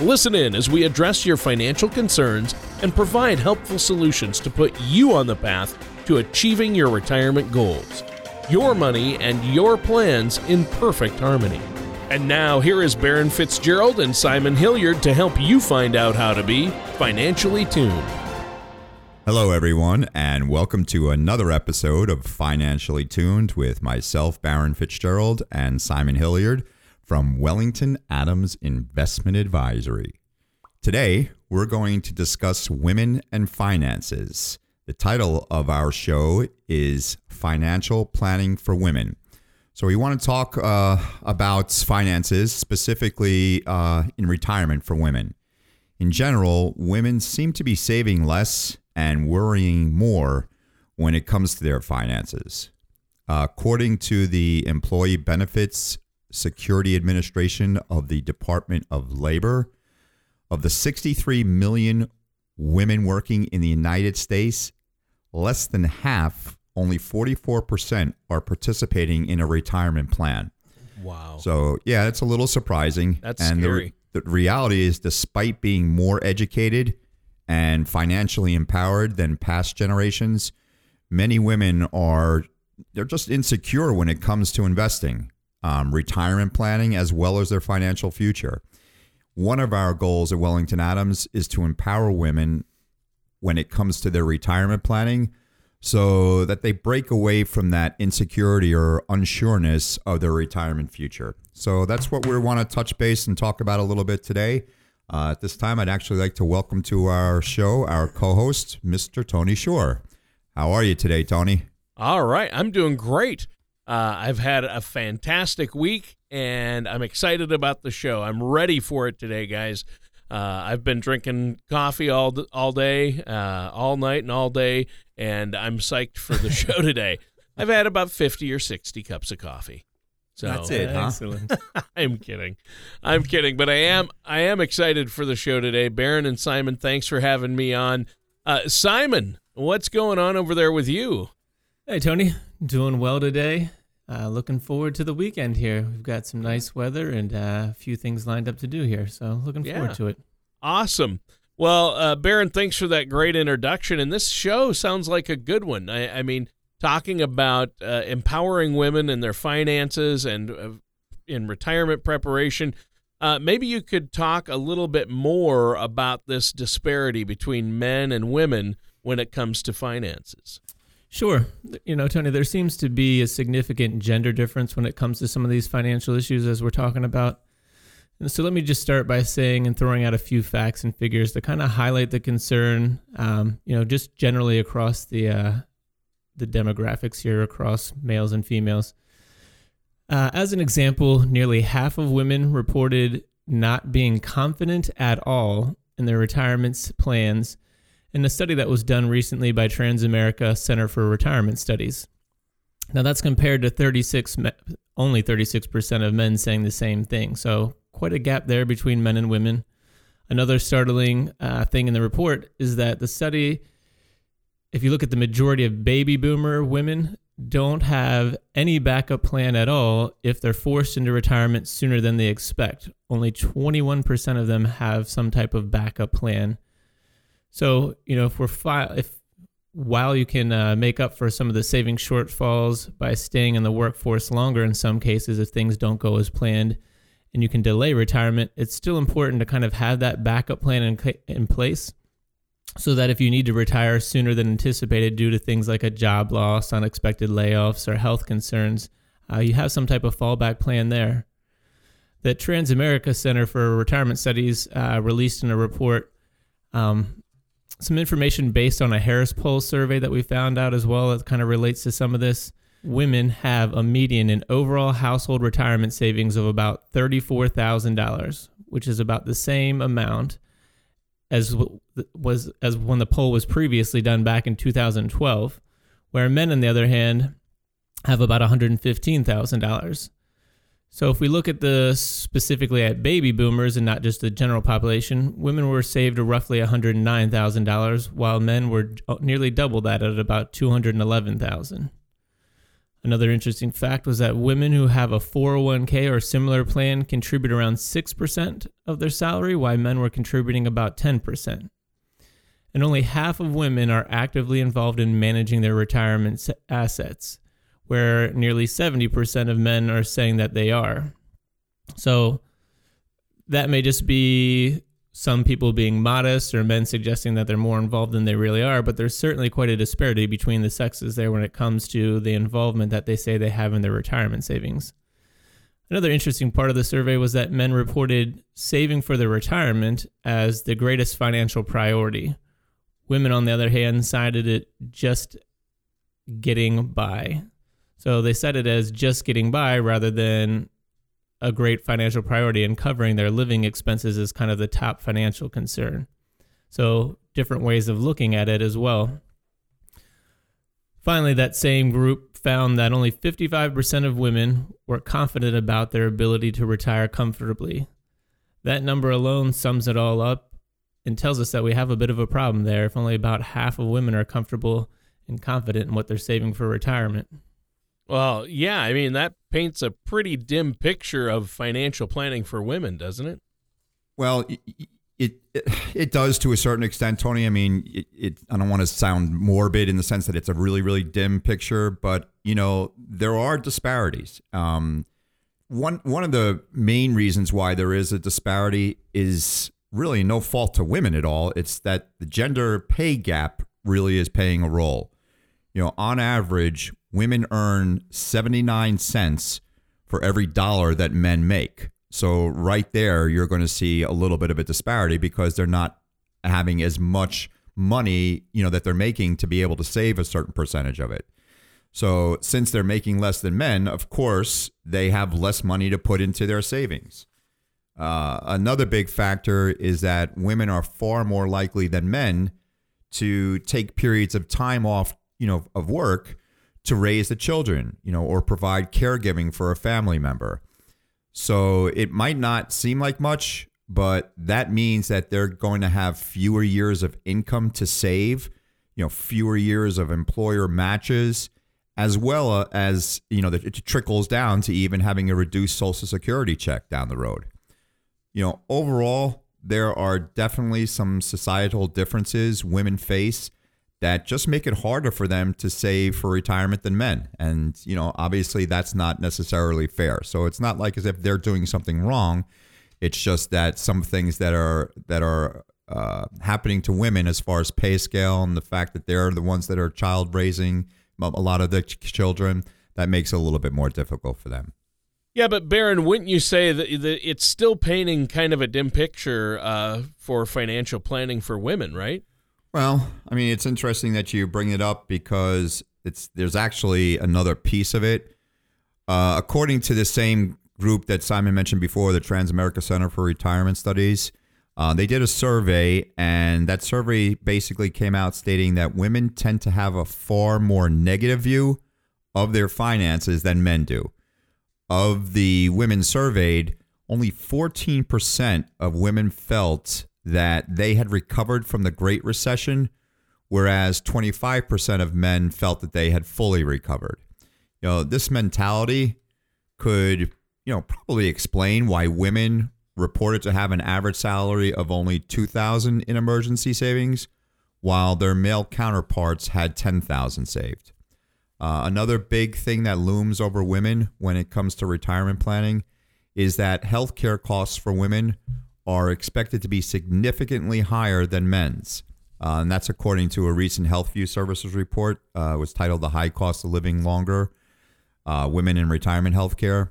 Listen in as we address your financial concerns and provide helpful solutions to put you on the path to achieving your retirement goals. Your money and your plans in perfect harmony. And now, here is Baron Fitzgerald and Simon Hilliard to help you find out how to be financially tuned. Hello, everyone, and welcome to another episode of Financially Tuned with myself, Baron Fitzgerald, and Simon Hilliard from Wellington Adams Investment Advisory. Today, we're going to discuss women and finances. The title of our show is Financial Planning for Women. So, we want to talk uh, about finances, specifically uh, in retirement for women. In general, women seem to be saving less and worrying more when it comes to their finances. According to the Employee Benefits Security Administration of the Department of Labor. Of the 63 million women working in the United States, less than half, only 44%, are participating in a retirement plan. Wow. So, yeah, it's a little surprising. That's and scary. The, the reality is, despite being more educated and financially empowered than past generations, many women are they're just insecure when it comes to investing um, retirement planning, as well as their financial future. One of our goals at Wellington Adams is to empower women when it comes to their retirement planning so that they break away from that insecurity or unsureness of their retirement future. So that's what we want to touch base and talk about a little bit today. Uh, at this time, I'd actually like to welcome to our show our co host, Mr. Tony Shore. How are you today, Tony? All right. I'm doing great. Uh, I've had a fantastic week and I'm excited about the show. I'm ready for it today, guys. Uh, I've been drinking coffee all all day, uh, all night, and all day, and I'm psyched for the show today. I've had about 50 or 60 cups of coffee. So That's it, huh? Excellent. I'm kidding. I'm kidding, but I am I am excited for the show today. Baron and Simon, thanks for having me on. Uh, Simon, what's going on over there with you? hey, Tony. Doing well today. Uh, looking forward to the weekend here. We've got some nice weather and uh, a few things lined up to do here. So looking Yeah. forward to it. Awesome. Well, uh, Baron, thanks for that great introduction. And this show sounds like a good one. I, I mean, talking about uh, empowering women and their finances and uh, in retirement preparation. Uh, maybe you could talk a little bit more about this disparity between men and women when it comes to finances. Sure. You know, Tony, there seems to be a significant gender difference when it comes to some of these financial issues as we're talking about. And so let me just start by saying and throwing out a few facts and figures to kind of highlight the concern, um, you know, just generally across the uh, the demographics here, across males and females. Uh, as an example, nearly half of women reported not being confident at all in their retirement plans in a study that was done recently by Transamerica Center for Retirement Studies. Now that's compared to 36 only 36% of men saying the same thing. So quite a gap there between men and women. Another startling uh, thing in the report is that the study if you look at the majority of baby boomer women don't have any backup plan at all if they're forced into retirement sooner than they expect. Only 21% of them have some type of backup plan. So, you know, if we're fi- if while you can uh, make up for some of the saving shortfalls by staying in the workforce longer in some cases if things don't go as planned and you can delay retirement, it's still important to kind of have that backup plan in, in place so that if you need to retire sooner than anticipated due to things like a job loss, unexpected layoffs, or health concerns, uh, you have some type of fallback plan there. The Transamerica Center for Retirement Studies uh, released in a report um, some information based on a Harris Poll survey that we found out as well that kind of relates to some of this. Women have a median in overall household retirement savings of about $34,000, which is about the same amount as was as when the poll was previously done back in 2012, where men, on the other hand, have about $115,000. So if we look at the specifically at baby boomers and not just the general population, women were saved roughly $109,000 while men were uh, nearly double that at about 211,000. Another interesting fact was that women who have a 401k or similar plan contribute around 6% of their salary while men were contributing about 10%. And only half of women are actively involved in managing their retirement assets where nearly 70% of men are saying that they are. So that may just be some people being modest or men suggesting that they're more involved than they really are, but there's certainly quite a disparity between the sexes there when it comes to the involvement that they say they have in their retirement savings. Another interesting part of the survey was that men reported saving for their retirement as the greatest financial priority. Women, on the other hand, cited it just getting by. So they set it as just getting by rather than a great financial priority and covering their living expenses is kind of the top financial concern. So different ways of looking at it as well. Finally, that same group found that only 55% of women were confident about their ability to retire comfortably. That number alone sums it all up and tells us that we have a bit of a problem there if only about half of women are comfortable and confident in what they're saving for retirement. Well, yeah, I mean that paints a pretty dim picture of financial planning for women, doesn't it? Well, it it, it does to a certain extent, Tony. I mean, it, it I don't want to sound morbid in the sense that it's a really really dim picture, but you know there are disparities. Um, one one of the main reasons why there is a disparity is really no fault to women at all. It's that the gender pay gap really is playing a role. You know, on average, women earn 79 cents for every dollar that men make. So right there, you're going to see a little bit of a disparity because they're not having as much money, you know, that they're making to be able to save a certain percentage of it. So since they're making less than men, of course, they have less money to put into their savings. Uh, another big factor is that women are far more likely than men to take periods of time off, you know, of work to raise the children, you know, or provide caregiving for a family member. So it might not seem like much, but that means that they're going to have fewer years of income to save, you know, fewer years of employer matches, as well uh, as, you know, that it trickles down to even having a reduced social security check down the road. You know, overall, there are definitely some societal differences women face that just make it harder for them to save for retirement than men. And, you know, obviously that's not necessarily fair. So it's not like as if they're doing something wrong. It's just that some things that are that are uh, happening to women as far as pay scale and the fact that they're the ones that are child raising a lot of the children, that makes it a little bit more difficult for them. Yeah, but Baron, wouldn't you say that, that it's still painting kind of a dim picture uh, for financial planning for women, right? Well, I mean, it's interesting that you bring it up because it's there's actually another piece of it. Uh, according to the same group that Simon mentioned before, the Transamerica Center for Retirement Studies, uh, they did a survey, and that survey basically came out stating that women tend to have a far more negative view of their finances than men do. Of the women surveyed, only 14% of women felt that they had recovered from the Great Recession, whereas 25% of men felt that they had fully recovered. You know, this mentality could, you know, probably explain why women reported to have an average salary of only 2000 in emergency savings while their male counterparts had 10,000 saved. Uh, another big thing that looms over women when it comes to retirement planning is that healthcare costs for women are expected to be significantly higher than men's. Uh, and that's according to a recent Health HealthView Services report. Uh, was titled The High Cost of Living Longer uh, Women in Retirement Healthcare.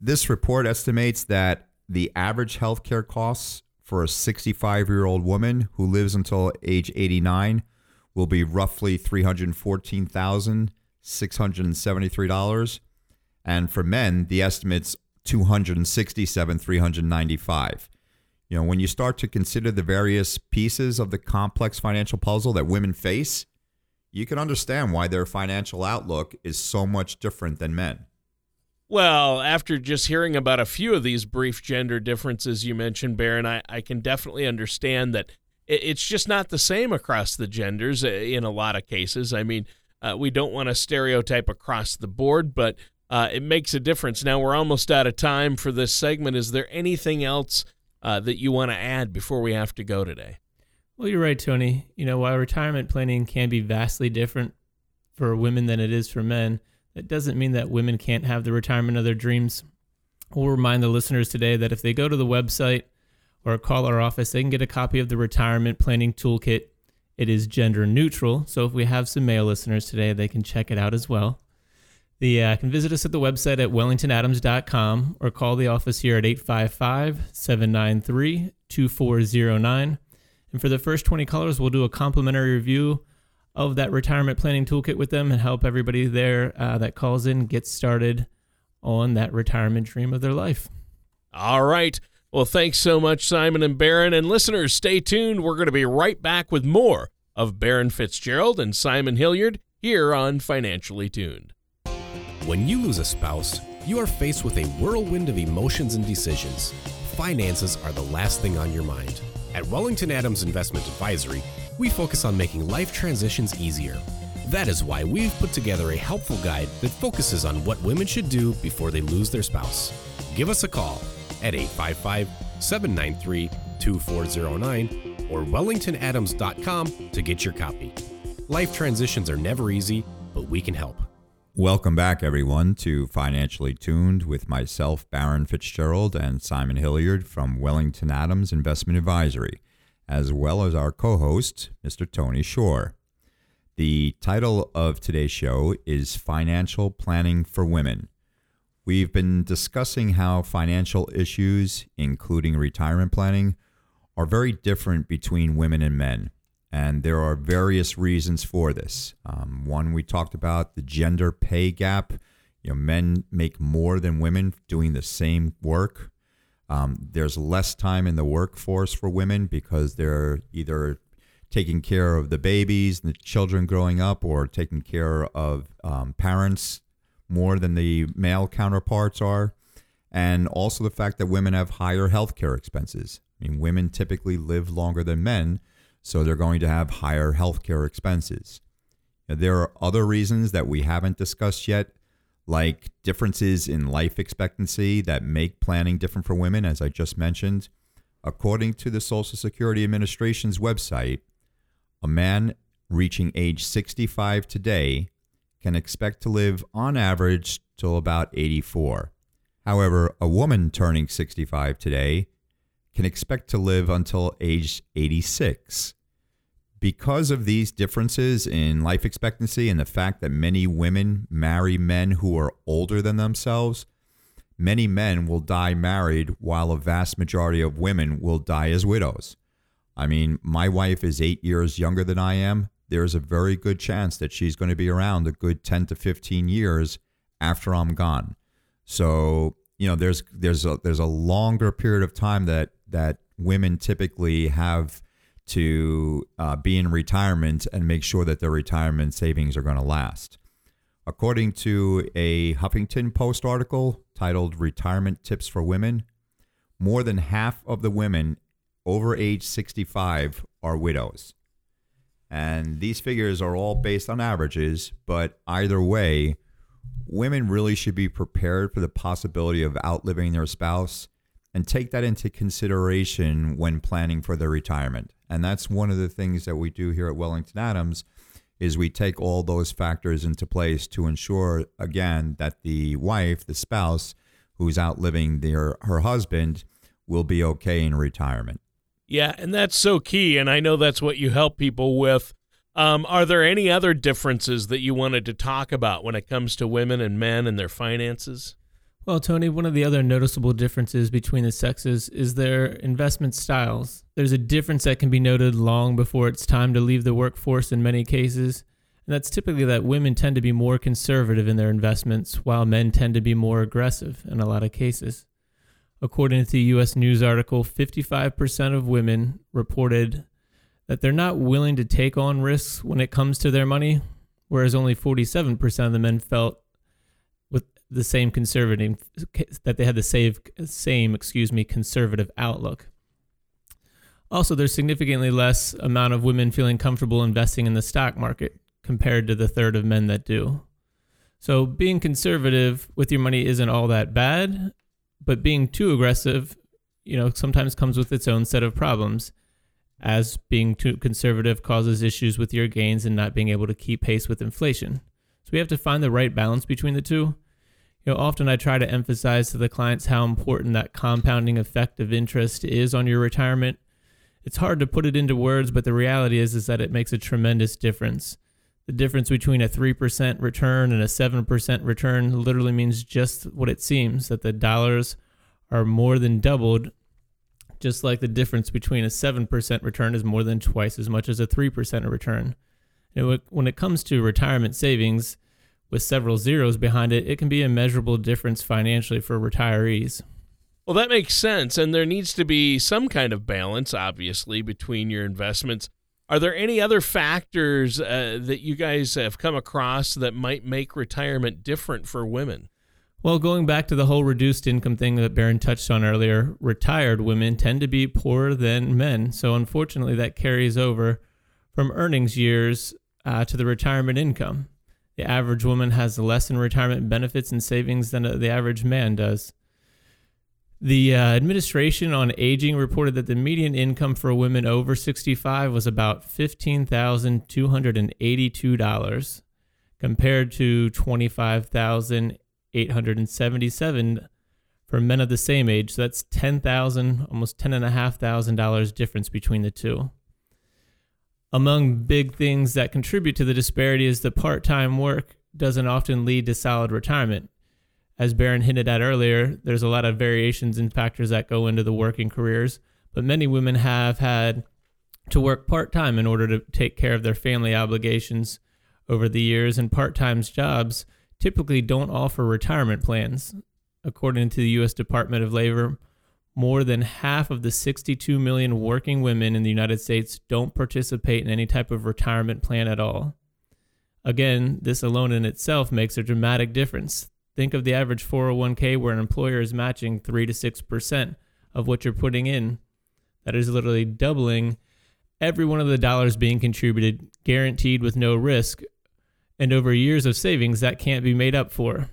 This report estimates that the average healthcare costs for a 65 year old woman who lives until age 89 will be roughly $314,673. And for men, the estimate's 267 395 You know, when you start to consider the various pieces of the complex financial puzzle that women face, you can understand why their financial outlook is so much different than men. Well, after just hearing about a few of these brief gender differences you mentioned, Baron, I, I can definitely understand that it's just not the same across the genders uh, in a lot of cases. I mean, uh, we don't want to stereotype across the board, but uh, it makes a difference. Now, we're almost out of time for this segment. Is there anything else uh, that you want to add before we have to go today? Well, you're right, Tony. You know, while retirement planning can be vastly different for women than it is for men, that doesn't mean that women can't have the retirement of their dreams. We'll remind the listeners today that if they go to the website or call our office, they can get a copy of the retirement planning toolkit. It is gender neutral, so if we have some male listeners today, they can check it out as well. The uh, can visit us at the website at wellingtonadams.com or call the office here at 855 793 2409. And for the first 20 callers, we'll do a complimentary review of that retirement planning toolkit with them and help everybody there uh, that calls in get started on that retirement dream of their life. All right. Well, thanks so much, Simon and Baron. And listeners, stay tuned. We're going to be right back with more of Baron Fitzgerald and Simon Hilliard here on Financially Tuned. When you lose a spouse, you are faced with a whirlwind of emotions and decisions. Finances are the last thing on your mind. At Wellington Adams Investment Advisory, we focus on making life transitions easier. That is why we've put together a helpful guide that focuses on what women should do before they lose their spouse. Give us a call at 855 793 2409 or wellingtonadams.com to get your copy. Life transitions are never easy, but we can help. Welcome back, everyone, to Financially Tuned with myself, Baron Fitzgerald, and Simon Hilliard from Wellington Adams Investment Advisory as well as our co host, Mr. Tony Shore. The title of today's show is Financial Planning for Women. We've been discussing how financial issues, including retirement planning, are very different between women and men. And there are various reasons for this. Um, one, we talked about the gender pay gap. You know, men make more than women doing the same work. Um, there's less time in the workforce for women because they're either taking care of the babies and the children growing up or taking care of um, parents more than the male counterparts are. And also the fact that women have higher healthcare expenses. I mean, women typically live longer than men, so they're going to have higher healthcare expenses. There are other reasons that we haven't discussed yet like differences in life expectancy that make planning different for women, as I just mentioned. According to the Social Security Administration's website, a man reaching age 65 today can expect to live on average till about 84. However, a woman turning 65 today can expect to live until age 86. Because of these differences in life expectancy and the fact that many women marry men who are older than themselves, many men will die married while a vast majority of women will die as widows. I mean, my wife is eight years younger than I am. There's a very good chance that she's going to be around a good 10 to 15 years after I'm gone. So, you know, there's there's a there's a longer period of time that that women typically have to uh, be in retirement and make sure that their retirement savings are going to last. According to a Huffington Post article titled Retirement Tips for Women, more than half of the women over age 65 are widows. And these figures are all based on averages, but either way, women really should be prepared for the possibility of outliving their spouse and take that into consideration when planning for their retirement. And that's one of the things that we do here at Wellington Adams is we take all those factors into place to ensure again that the wife, the spouse who's outliving their her husband will be okay in retirement. Yeah, and that's so key and I know that's what you help people with. Um, are there any other differences that you wanted to talk about when it comes to women and men and their finances? Well, Tony, one of the other noticeable differences between the sexes is their investment styles. There's a difference that can be noted long before it's time to leave the workforce in many cases, and that's typically that women tend to be more conservative in their investments, while men tend to be more aggressive in a lot of cases. According to the U.S. News article, 55% of women reported that they're not willing to take on risks when it comes to their money, whereas only 47% of the men felt the same conservative that they had the same same excuse me conservative outlook. Also, there's significantly less amount of women feeling comfortable investing in the stock market compared to the third of men that do. So, being conservative with your money isn't all that bad, but being too aggressive, you know, sometimes comes with its own set of problems, as being too conservative causes issues with your gains and not being able to keep pace with inflation. So, we have to find the right balance between the two. You know, often I try to emphasize to the clients how important that compounding effect of interest is on your retirement. It's hard to put it into words, but the reality is is that it makes a tremendous difference. The difference between a 3% return and a 7% return literally means just what it seems that the dollars are more than doubled, just like the difference between a 7% return is more than twice as much as a 3% return. And when it comes to retirement savings, with several zeros behind it, it can be a measurable difference financially for retirees. Well, that makes sense. And there needs to be some kind of balance, obviously, between your investments are there any other factors uh, that you guys have come across that might make retirement different for women? Well, going back to the whole reduced income thing that Baron touched on earlier, retired women tend to be poorer than men. So, unfortunately, that carries over from earnings years uh, to the retirement income. The average woman has less in retirement benefits and savings than the average man does. The uh, administration on aging reported that the median income for women over 65 was about $15,282 compared to 25,877 for men of the same age. So that's 10,000, almost $10,500 difference between the two. Among big things that contribute to the disparity is the part-time work doesn't often lead to solid retirement as Baron hinted at earlier, there's a lot of variations and factors that go into the working careers, but many women have had to work part time in order to take care of their family obligations over the years, and part time jobs typically don't offer retirement plans. According to the U.S. Department of Labor, more than half of the 62 million working women in the United States don't participate in any type of retirement plan at all. Again, this alone in itself makes a dramatic difference. Think of the average 401k where an employer is matching 3 to 6% of what you're putting in. That is literally doubling every one of the dollars being contributed, guaranteed with no risk. And over years of savings, that can't be made up for.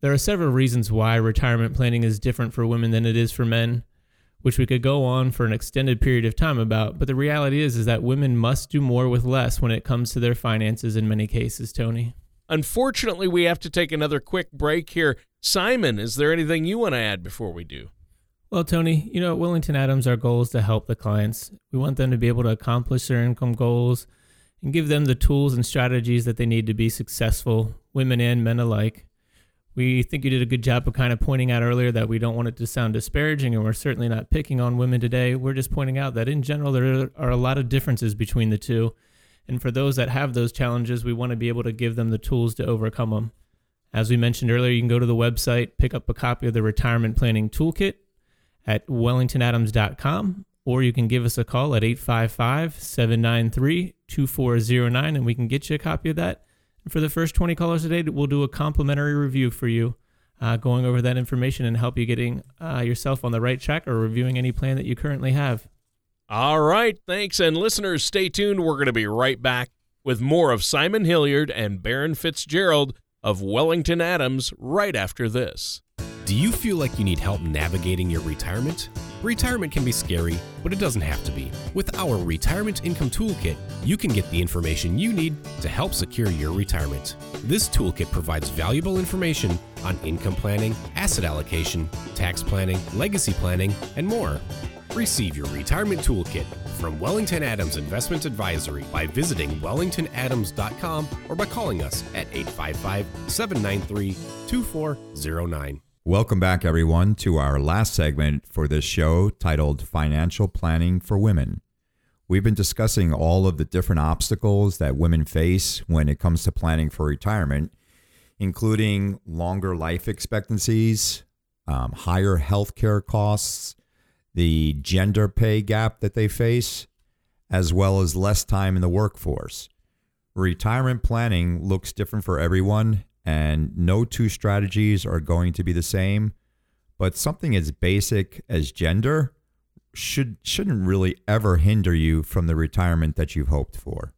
There are several reasons why retirement planning is different for women than it is for men, which we could go on for an extended period of time about, but the reality is is that women must do more with less when it comes to their finances in many cases, Tony. Unfortunately, we have to take another quick break here. Simon, is there anything you want to add before we do? Well, Tony, you know, at Wellington Adams, our goal is to help the clients. We want them to be able to accomplish their income goals and give them the tools and strategies that they need to be successful, women and men alike. We think you did a good job of kind of pointing out earlier that we don't want it to sound disparaging, and we're certainly not picking on women today. We're just pointing out that in general, there are a lot of differences between the two and for those that have those challenges, we want to be able to give them the tools to overcome them. As we mentioned earlier, you can go to the website, pick up a copy of the Retirement Planning Toolkit at wellingtonadams.com, or you can give us a call at 855 793 2409 and we can get you a copy of that. And for the first 20 callers today, we'll do a complimentary review for you, uh, going over that information and help you getting uh, yourself on the right track or reviewing any plan that you currently have. All right, thanks. And listeners, stay tuned. We're going to be right back with more of Simon Hilliard and Baron Fitzgerald of Wellington Adams right after this. Do you feel like you need help navigating your retirement? Retirement can be scary, but it doesn't have to be. With our Retirement Income Toolkit, you can get the information you need to help secure your retirement. This toolkit provides valuable information on income planning, asset allocation, tax planning, legacy planning, and more. Receive your retirement toolkit from Wellington Adams Investment Advisory by visiting wellingtonadams.com or by calling us at 855 793 2409. Welcome back, everyone, to our last segment for this show titled Financial Planning for Women. We've been discussing all of the different obstacles that women face when it comes to planning for retirement, including longer life expectancies, um, higher healthcare costs, the gender pay gap that they face, as well as less time in the workforce. Retirement planning looks different for everyone, and no two strategies are going to be the same. But something as basic as gender should shouldn't really ever hinder you from the retirement that you've hoped for.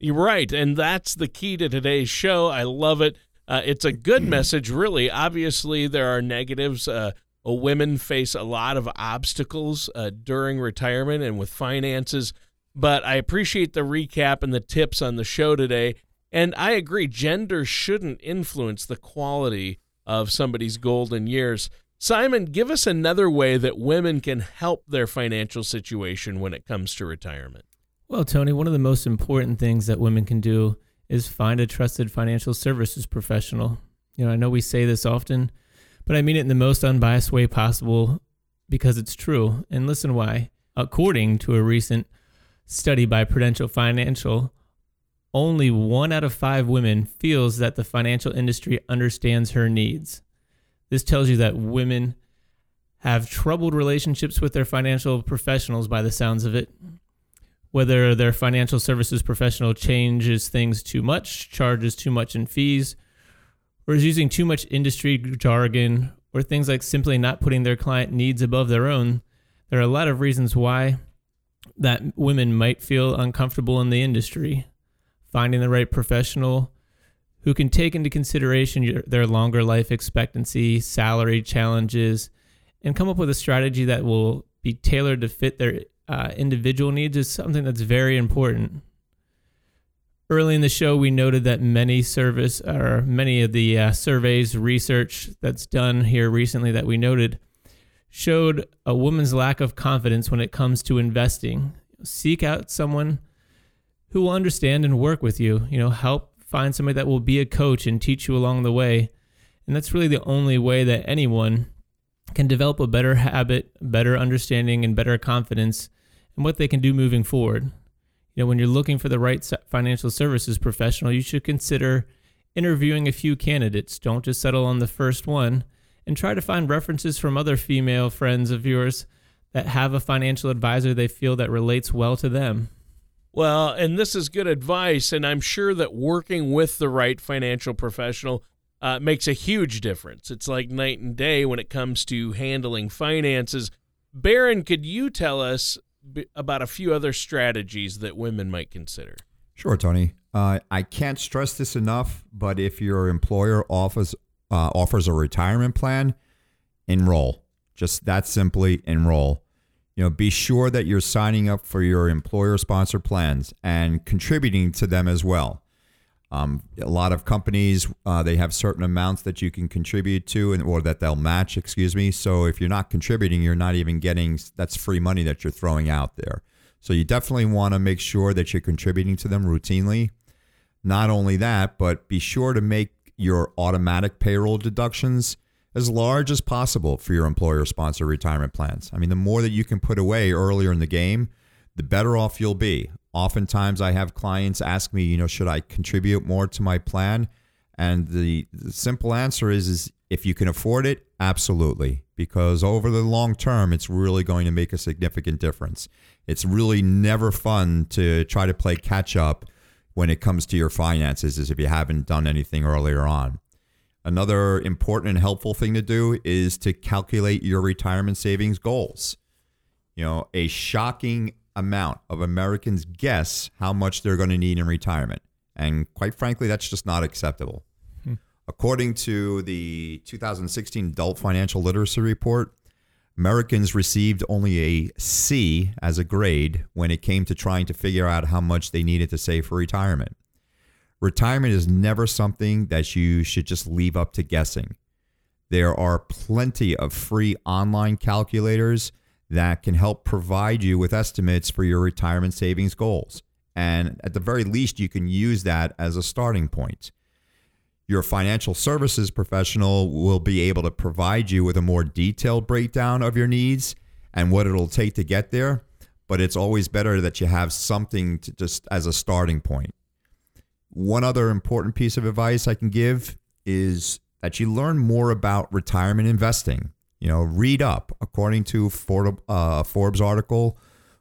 You're right, and that's the key to today's show. I love it. Uh, it's a good message, really. Obviously, there are negatives. Uh, women face a lot of obstacles uh, during retirement and with finances, but I appreciate the recap and the tips on the show today. And I agree, gender shouldn't influence the quality of somebody's golden years. Simon, give us another way that women can help their financial situation when it comes to retirement. Well, Tony, one of the most important things that women can do is find a trusted financial services professional. You know, I know we say this often, but I mean it in the most unbiased way possible because it's true. And listen why. According to a recent study by Prudential Financial, only one out of five women feels that the financial industry understands her needs. This tells you that women have troubled relationships with their financial professionals by the sounds of it whether their financial services professional changes things too much, charges too much in fees, or is using too much industry jargon, or things like simply not putting their client needs above their own. There are a lot of reasons why that women might feel uncomfortable in the industry. Finding the right professional who can take into consideration their longer life expectancy, salary challenges, and come up with a strategy that will be tailored to fit their uh, individual needs is something that's very important. Early in the show, we noted that many service or many of the uh, surveys, research that's done here recently that we noted showed a woman's lack of confidence when it comes to investing. Seek out someone who will understand and work with you. You know, help find somebody that will be a coach and teach you along the way. And that's really the only way that anyone can develop a better habit, better understanding, and better confidence and what they can do moving forward. You know, when you're looking for the right financial services professional, you should consider interviewing a few candidates. Don't just settle on the first one and try to find references from other female friends of yours that have a financial advisor they feel that relates well to them. Well, and this is good advice, and I'm sure that working with the right financial professional uh, makes a huge difference. It's like night and day when it comes to handling finances. Baron, could you tell us about a few other strategies that women might consider. Sure, Tony. Uh, I can't stress this enough, but if your employer offers uh, offers a retirement plan, enroll. Just that simply enroll. You know, be sure that you're signing up for your employer sponsored plans and contributing to them as well. Um, a lot of companies uh, they have certain amounts that you can contribute to, and or that they'll match. Excuse me. So if you're not contributing, you're not even getting that's free money that you're throwing out there. So you definitely want to make sure that you're contributing to them routinely. Not only that, but be sure to make your automatic payroll deductions as large as possible for your employer sponsored retirement plans. I mean, the more that you can put away earlier in the game, the better off you'll be. Oftentimes, I have clients ask me, you know, should I contribute more to my plan? And the, the simple answer is, is if you can afford it, absolutely. Because over the long term, it's really going to make a significant difference. It's really never fun to try to play catch up when it comes to your finances, as if you haven't done anything earlier on. Another important and helpful thing to do is to calculate your retirement savings goals. You know, a shocking amount of Americans guess how much they're going to need in retirement. And quite frankly, that's just not acceptable. Hmm. According to the 2016 Adult Financial Literacy Report, Americans received only a C as a grade when it came to trying to figure out how much they needed to save for retirement. Retirement is never something that you should just leave up to guessing. There are plenty of free online calculators that can help provide you with estimates for your retirement savings goals. And at the very least, you can use that as a starting point. Your financial services professional will be able to provide you with a more detailed breakdown of your needs and what it'll take to get there. But it's always better that you have something to just as a starting point. One other important piece of advice I can give is that you learn more about retirement investing You know, read up. According to uh, Forbes article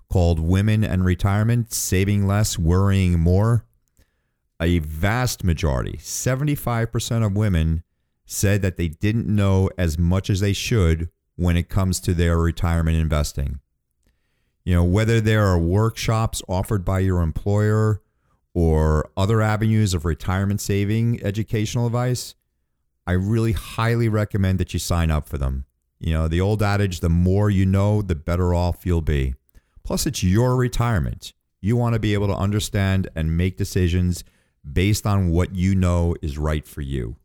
called Women and Retirement Saving Less, Worrying More, a vast majority, 75% of women, said that they didn't know as much as they should when it comes to their retirement investing. You know, whether there are workshops offered by your employer or other avenues of retirement saving educational advice, I really highly recommend that you sign up for them. You know, the old adage, the more you know, the better off you'll be. Plus, it's your retirement. You want to be able to understand and make decisions based on what you know is right for you.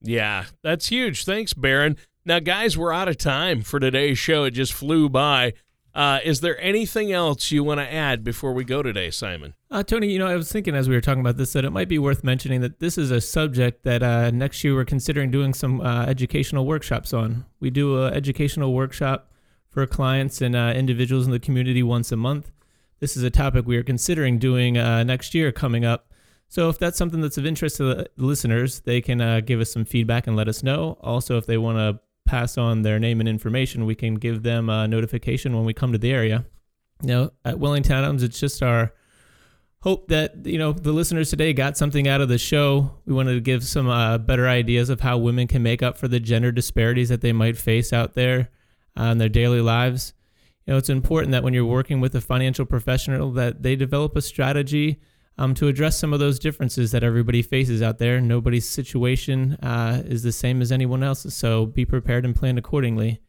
Yeah, that's huge. Thanks, Baron. Now, guys, we're out of time for today's show. It just flew by. Uh, is there anything else you want to add before we go today, Simon? Uh, Tony, you know, I was thinking as we were talking about this that it might be worth mentioning that this is a subject that uh, next year we're considering doing some uh, educational workshops on. We do an educational workshop for clients and uh, individuals in the community once a month. This is a topic we are considering doing uh, next year coming up. So if that's something that's of interest to the listeners, they can give us some feedback and let us know. Also, if they want to pass on their name and information, we can give them a notification when we come to the area. You know, at Wellington Adams, it's just our hope that you know the listeners today got something out of the show. We wanted to give some uh, better ideas of how women can make up for the gender disparities that they might face out there uh, in their daily lives. You know, it's important that when you're working with a financial professional, that they develop a strategy um, to address some of those differences that everybody faces out there. Nobody's situation uh, is the same as anyone else's, so be prepared and plan accordingly.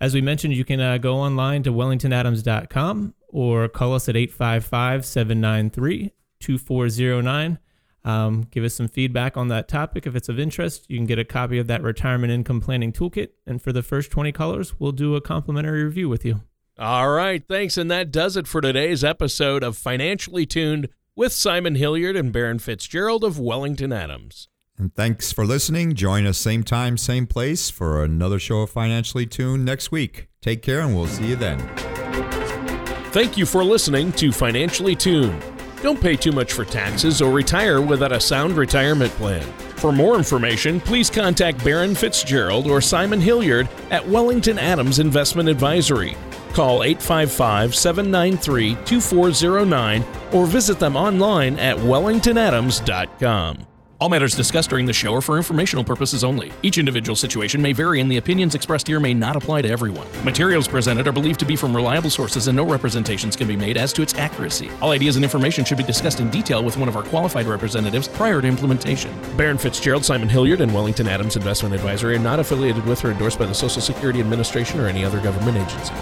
As we mentioned, you can uh, go online to wellingtonadams.com or call us at 855 793 2409. Um, give us some feedback on that topic. If it's of interest, you can get a copy of that retirement income planning toolkit. And for the first 20 callers, we'll do a complimentary review with you. All right. Thanks. And that does it for today's episode of Financially Tuned with Simon Hilliard and Baron Fitzgerald of Wellington Adams. And thanks for listening. Join us same time, same place for another show of Financially Tuned next week. Take care and we'll see you then. Thank you for listening to Financially Tuned. Don't pay too much for taxes or retire without a sound retirement plan. For more information, please contact Baron Fitzgerald or Simon Hilliard at Wellington Adams Investment Advisory. Call 855 793 2409 or visit them online at wellingtonadams.com. All matters discussed during the show are for informational purposes only. Each individual situation may vary, and the opinions expressed here may not apply to everyone. Materials presented are believed to be from reliable sources, and no representations can be made as to its accuracy. All ideas and information should be discussed in detail with one of our qualified representatives prior to implementation. Baron Fitzgerald, Simon Hilliard, and Wellington Adams Investment Advisory are not affiliated with or endorsed by the Social Security Administration or any other government agency.